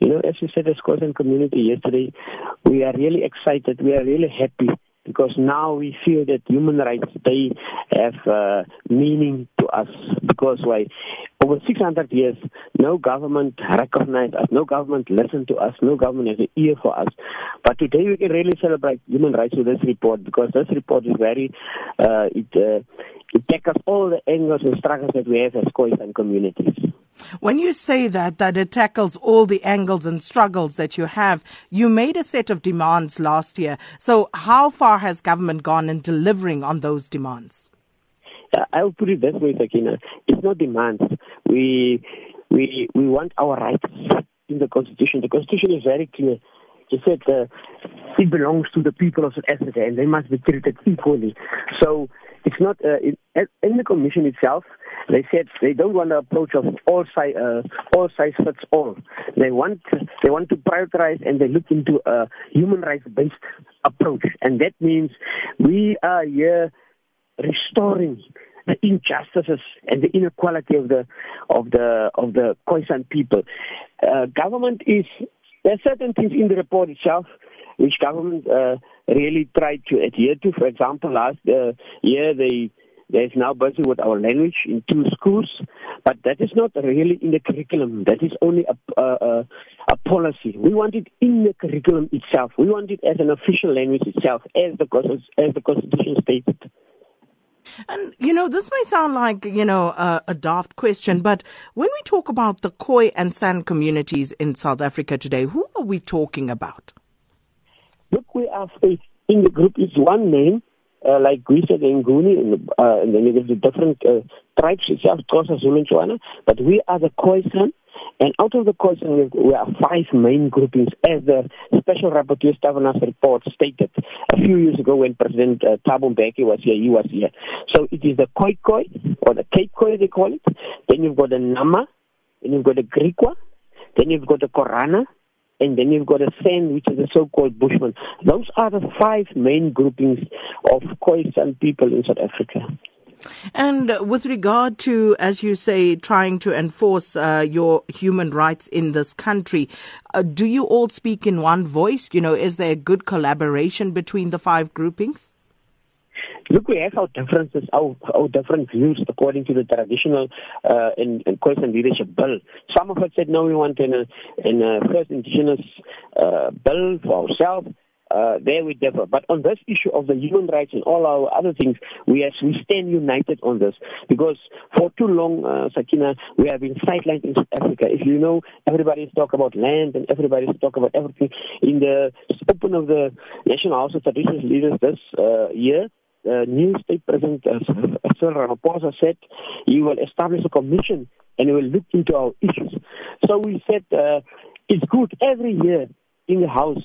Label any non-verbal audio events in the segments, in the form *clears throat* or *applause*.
You know, as we said, as Khoisan community yesterday, we are really excited. We are really happy because now we feel that human rights they have uh, meaning to us because why over 600 years no government recognized us no government listened to us no government has an ear for us but today we can really celebrate human rights with this report because this report is very uh, it uh, it tackles all the angles and struggles that we have as Khoisan communities when you say that, that it tackles all the angles and struggles that you have, you made a set of demands last year. So, how far has government gone in delivering on those demands? Uh, I'll put it this way, Sakina. It's not demands. We, we, we want our rights in the Constitution. The Constitution is very clear. It said uh, it belongs to the people of South Africa and they must be treated equally. So, it's not uh, in, the Commission itself they said they don't want an approach of all size, uh, all size fits all. They want they want to prioritize and they look into a human rights based approach, and that means we are here restoring the injustices and the inequality of the of the of the Khoisan people. Uh, government is there are certain things in the report itself which government uh, really tried to adhere to. For example, last uh, year they there's now busy with our language in two schools, but that is not really in the curriculum. That is only a, a, a policy. We want it in the curriculum itself. We want it as an official language itself, as the, as the Constitution stated. And, you know, this may sound like, you know, a, daft question, but when we talk about the Khoi and San communities in South Africa today, who are we talking about? Look, we are in the group is one name, uh, like said in Nguni, and, uh, and then there's the different uh, tribes itself, Xhosa, Zulu, and Tswana, but we are the Khoisan, and out of the Khoisan, we are five main groupings, as the Special Rapporteur Stavenhagen's report stated a few years ago when President uh, Thabo Mbeki was here, he was here. So it is the Khoi Khoi, or the Cape Khoi, they call it. Then you've got the Nama, then you've got the Griqua, then you've got the Korana, and then you've got a San, which is the so-called Bushman. Those are the five main groupings of Khoisan people in South Africa. And with regard to, as you say, trying to enforce uh, your human rights in this country, uh, do you all speak in one voice? You know, is there a good collaboration between the five groupings? Look, we have our differences, our, our different views according to the traditional uh, and, and Khoisan leadership bill. Some of us said, no, we want an, an, a first indigenous uh, bill for ourselves. Uh, there we differ. But on this issue of the human rights and all our other things, we as we stand united on this because for too long, uh, Sakina, we have been sidelined in Africa. If you know, everybody's talk about land and everybody's talk about everything. In the open of the National House of Traditional Leaders this uh, year, uh, new state president uh, Cyril Ramaphosa said he will establish a commission and he will look into our issues. So we said uh, it's good every year in the House.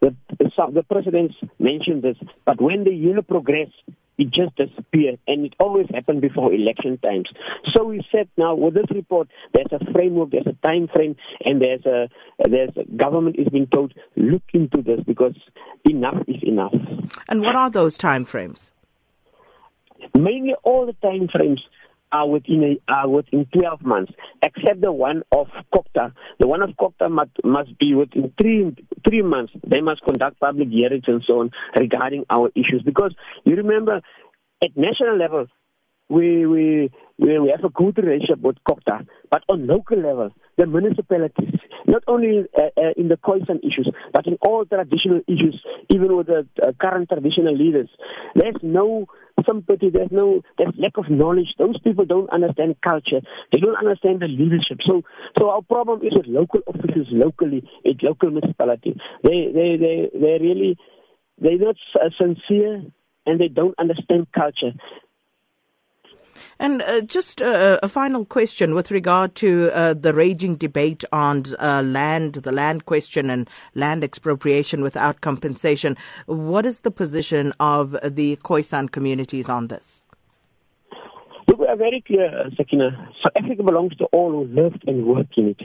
The, the presidents mentioned this, but when the year progress, it just disappeared, and it always happened before election times. So we said now with this report, there's a framework, there's a time frame, and there's a there's a government is being told look into this because enough is enough. And what are those time frames? Mainly all the time frames are within a, are within 12 months, except the one of COGTA. The one of COGTA must, must be within three three months. They must conduct public hearings and so on regarding our issues. Because you remember, at national level, we we we, we have a good relationship with COGTA, but on local level, the municipalities, not only uh, uh, in the Khoisan issues, but in all traditional issues, even with the uh, current traditional leaders, there's no sympathy, there's no, there's lack of knowledge. Those people don't understand culture. They don't understand the leadership. So, so our problem is with local officials locally, in local municipality. They, they, they, they really, they're not sincere and they don't understand culture. And uh, just uh, a final question with regard to uh, the raging debate on uh, land, the land question and land expropriation without compensation. What is the position of the Khoisan communities on this? we are very clear, Sakina. South Africa belongs to all who lived and worked in it.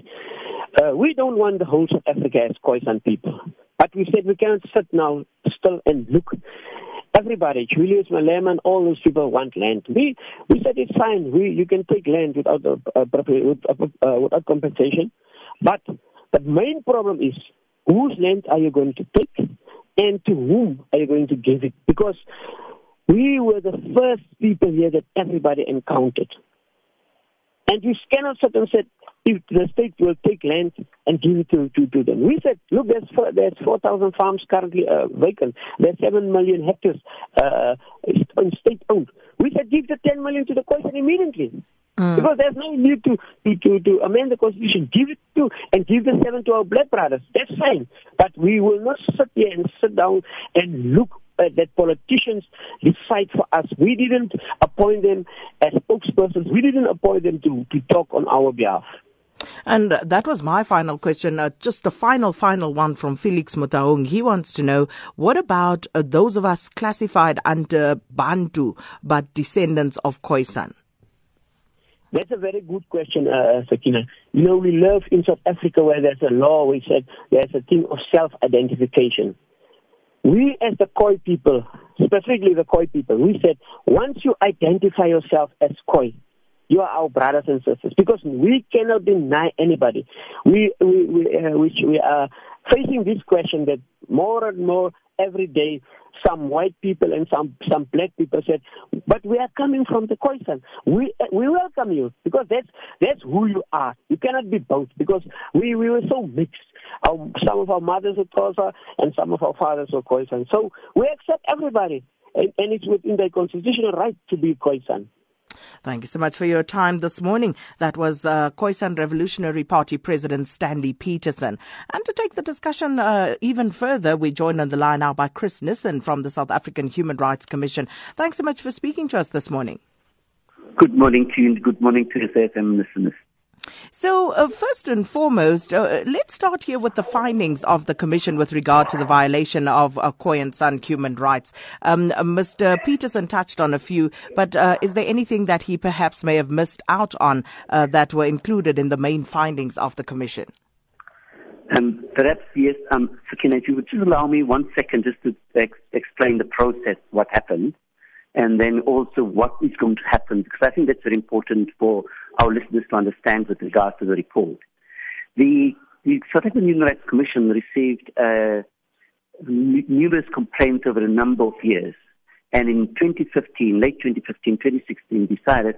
Uh, we don't want the whole South Africa as Khoisan people. But we said we cannot sit now still and look everybody, Julius Malema all those people want land. We we said it's fine. We you can take land without uh, uh, uh, without compensation, but The main problem is whose land are you going to take and to whom are you going to give it? Because we were the first people here that everybody encountered. And you cannot sit and say, if the state will take land and give it to, to, to them. We said, look, there's, four, there's 4,000 farms currently uh, vacant. There's 7 million hectares uh, state owned. We said, give the 10 million to the Khoisan immediately. Mm. Because there's no need to, to, to, to, amend the constitution. Give it to and give the seven to our black brothers. That's fine. But we will not sit here and sit down and look at that politicians decide for us. We didn't appoint them as spokespersons. We didn't appoint them to, to talk on our behalf. And that was my final question. Uh, just a final, final one from Felix Mutaung. He wants to know what about uh, those of us classified under Bantu but descendants of Khoisan? That's a very good question, uh, Sakina. You know, we live in South Africa where there's a law which said there's a thing of self-identification. We as the Khoi people, specifically the Khoi people, we said once you identify yourself as Khoi, you are our brothers and sisters because we cannot deny anybody. We we we, uh, which we are facing this question that more and more every day some white people and some some black people said, but we are coming from the Khoisan. We we welcome you because that's that's who you are. You cannot be both because we we were so mixed. Our, some of our mothers were Xhosa and some of our fathers were Khoisan. So we accept everybody, and, and it's within their constitutional right to be Khoisan. Thank you so much for your time this morning. That was uh, Khoisan Revolutionary Party President Stanley Peterson. And to take the discussion uh, even further, we joined on the line now by Chris Nissen from the South African Human Rights Commission. Thanks so much for speaking to us this morning. Good morning to you. and Good morning to the FM listeners. So, uh, first and foremost, uh, let's start here with the findings of the Commission with regard to the violation of uh, Khoi and San human rights. Um, uh, Mr. Peterson touched on a few, but uh, is there anything that he perhaps may have missed out on uh, that were included in the main findings of the Commission? Um, perhaps, yes. Um, Sakina, if you would just allow me one second just to ex- explain the process, what happened and then also what is going to happen, because I think that's very important for our listeners to understand with regard to the report. The, the South African Human Rights Commission received uh, numerous complaints over a number of years, and in 2015, late 2015, 2016, decided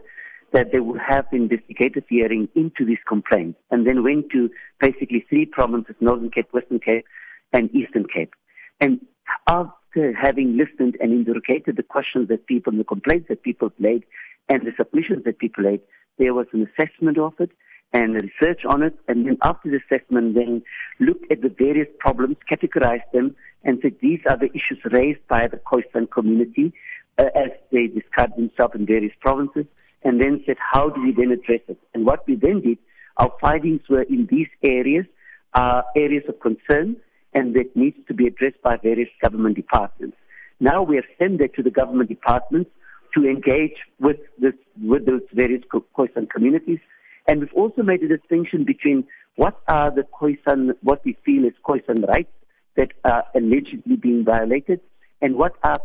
that they would have investigative hearing into these complaints, and then went to basically three provinces, Northern Cape, Western Cape, and Eastern Cape. And after having listened and interrogated the questions that people, the complaints that people made, and the submissions that people made, there was an assessment of it and research on it. And then after the assessment, then looked at the various problems, categorized them, and said these are the issues raised by the Khoisan community uh, as they describe themselves in various provinces, and then said how do we then address it. And what we then did, our findings were in these areas, are areas of concern, and that needs to be addressed by various government departments. Now we have sent that to the government departments to engage with this, with those various Khoisan communities. And we've also made a distinction between what are the Khoisan, what we feel is Khoisan rights that are allegedly being violated, and what are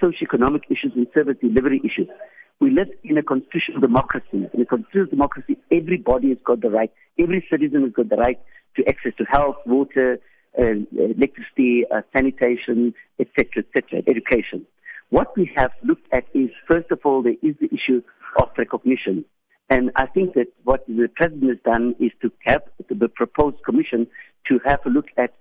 socio-economic issues and service delivery issues. We live in a constitutional democracy. In a constitutional democracy, everybody has got the right, every citizen has got the right to access to health, water, uh, electricity, uh, sanitation, etc., etc., education. What we have looked at is, first of all, there is the issue of recognition. And I think that what the president has done is to have the proposed commission to have a look at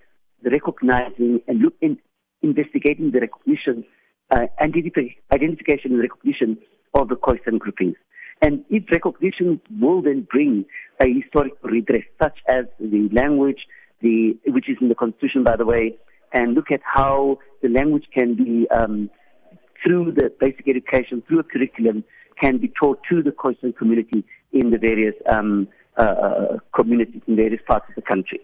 the recognizing and look in investigating the recognition, uh, identification and recognition of the Khoisan groupings. And if recognition will then bring a historic redress, such as the language, the, which is in the constitution, by the way, and look at how the language can be um, through the basic education, through a curriculum, can be taught to the Khoisan community in the various um, uh, uh, communities in various parts of the country.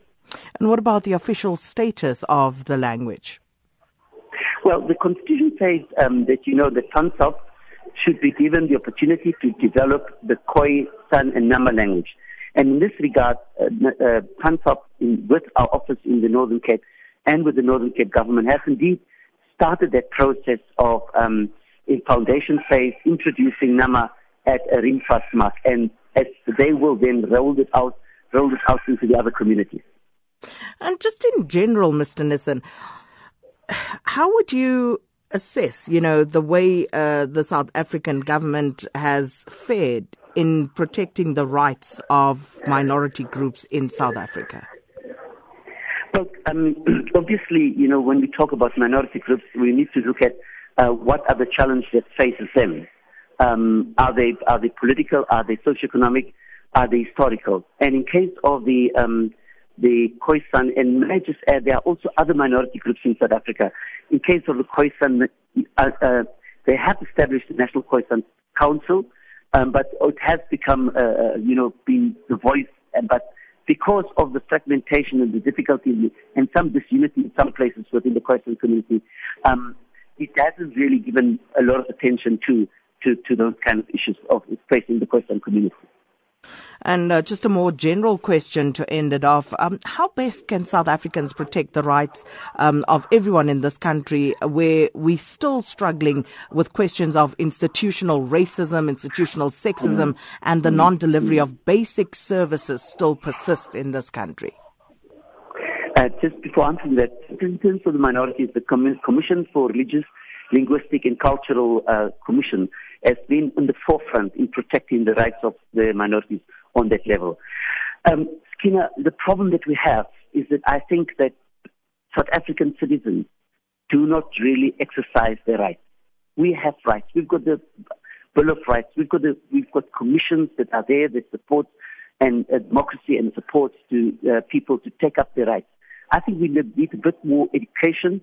And what about the official status of the language? Well, the Constitution says um, that, you know, the PanSALB should be given the opportunity to develop the Khoi, San, and Nama language. And in this regard, uh, uh, PanSALB, with our office in the Northern Cape and with the Northern Cape government, has indeed started that process of um, in foundation phase introducing Nama at a Riemvasmaak, and as they will then roll it out, roll it out into the other communities. And just in general, Mr. Nissen, how would you assess, you know, the way uh, the South African government has fared in protecting the rights of minority groups in South Africa? Well, um, *clears throat* obviously, you know, when we talk about minority groups, we need to look at uh, what are the challenges that faces them. Um, are they are they political? Are they socioeconomic? Are they historical? And in case of the um, the Khoisan, and may I just add, there are also other minority groups in South Africa. In case of the Khoisan, uh, uh, they have established the National Khoisan Council, um, but it has become, uh, uh you know, been the voice. But because of the fragmentation and the difficulty and some disunity in some places within the Khoisan community, um, it hasn't really given a lot of attention to, to, to those kind of issues of facing the Khoisan community. And uh, just a more general question to end it off. Um, how best can South Africans protect the rights um, of everyone in this country where we're still struggling with questions of institutional racism, institutional sexism, and the non delivery of basic services still persist in this country? Uh, just before answering that, in terms of the minorities, the Commission for Religious, Linguistic and Cultural uh, Commission has been in the forefront in protecting the rights of the minorities on that level. Um, Sakina, the problem that we have is that I think that South African citizens do not really exercise their rights. We have rights. We've got the Bill of Rights. We've got the, we've got commissions that are there that support and uh, democracy and supports to uh, people to take up their rights. I think we need a bit more education.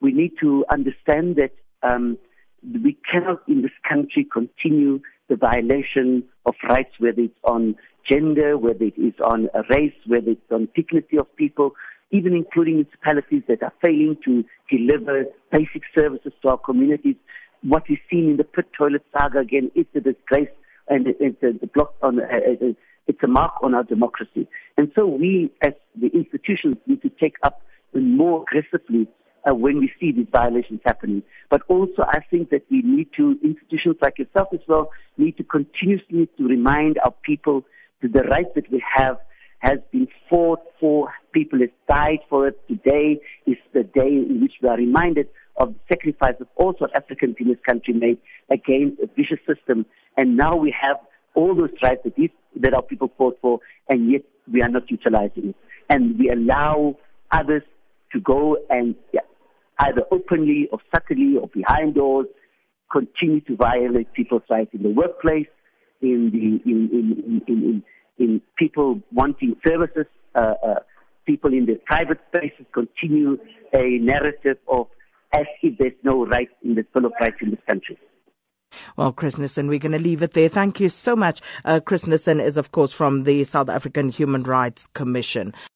We need to understand that um, we cannot in this country continue the violation of rights, whether it's on gender, whether it is on race, whether it's on dignity of people, even including municipalities that are failing to deliver basic services to our communities. What we've seen in the pit toilet saga again is a disgrace and it's a, block on, uh, uh, it's a mark on our democracy. And so we, as the institutions, need to take up more aggressively uh, when we see these violations happening. But also, I think that we need to, institutions like yourself as well, need to continuously to remind our people that the rights that we have has been fought for. People have died for it. Today is the day in which we are reminded of the sacrifice of all South Africans in this country made against a vicious system. And now we have all those rights that, these, that our people fought for, and yet we are not utilizing it. And we allow others to go and either openly or subtly or behind doors, continue to violate people's rights in the workplace, in the in in in, in, in people wanting services, uh, uh, people in their private spaces continue a narrative of as if there's no right in the Bill of Rights in this country. Well, Chris Nissen, we're going to leave it there. Thank you so much. Uh, Chris Nissen is, of course, from the South African Human Rights Commission.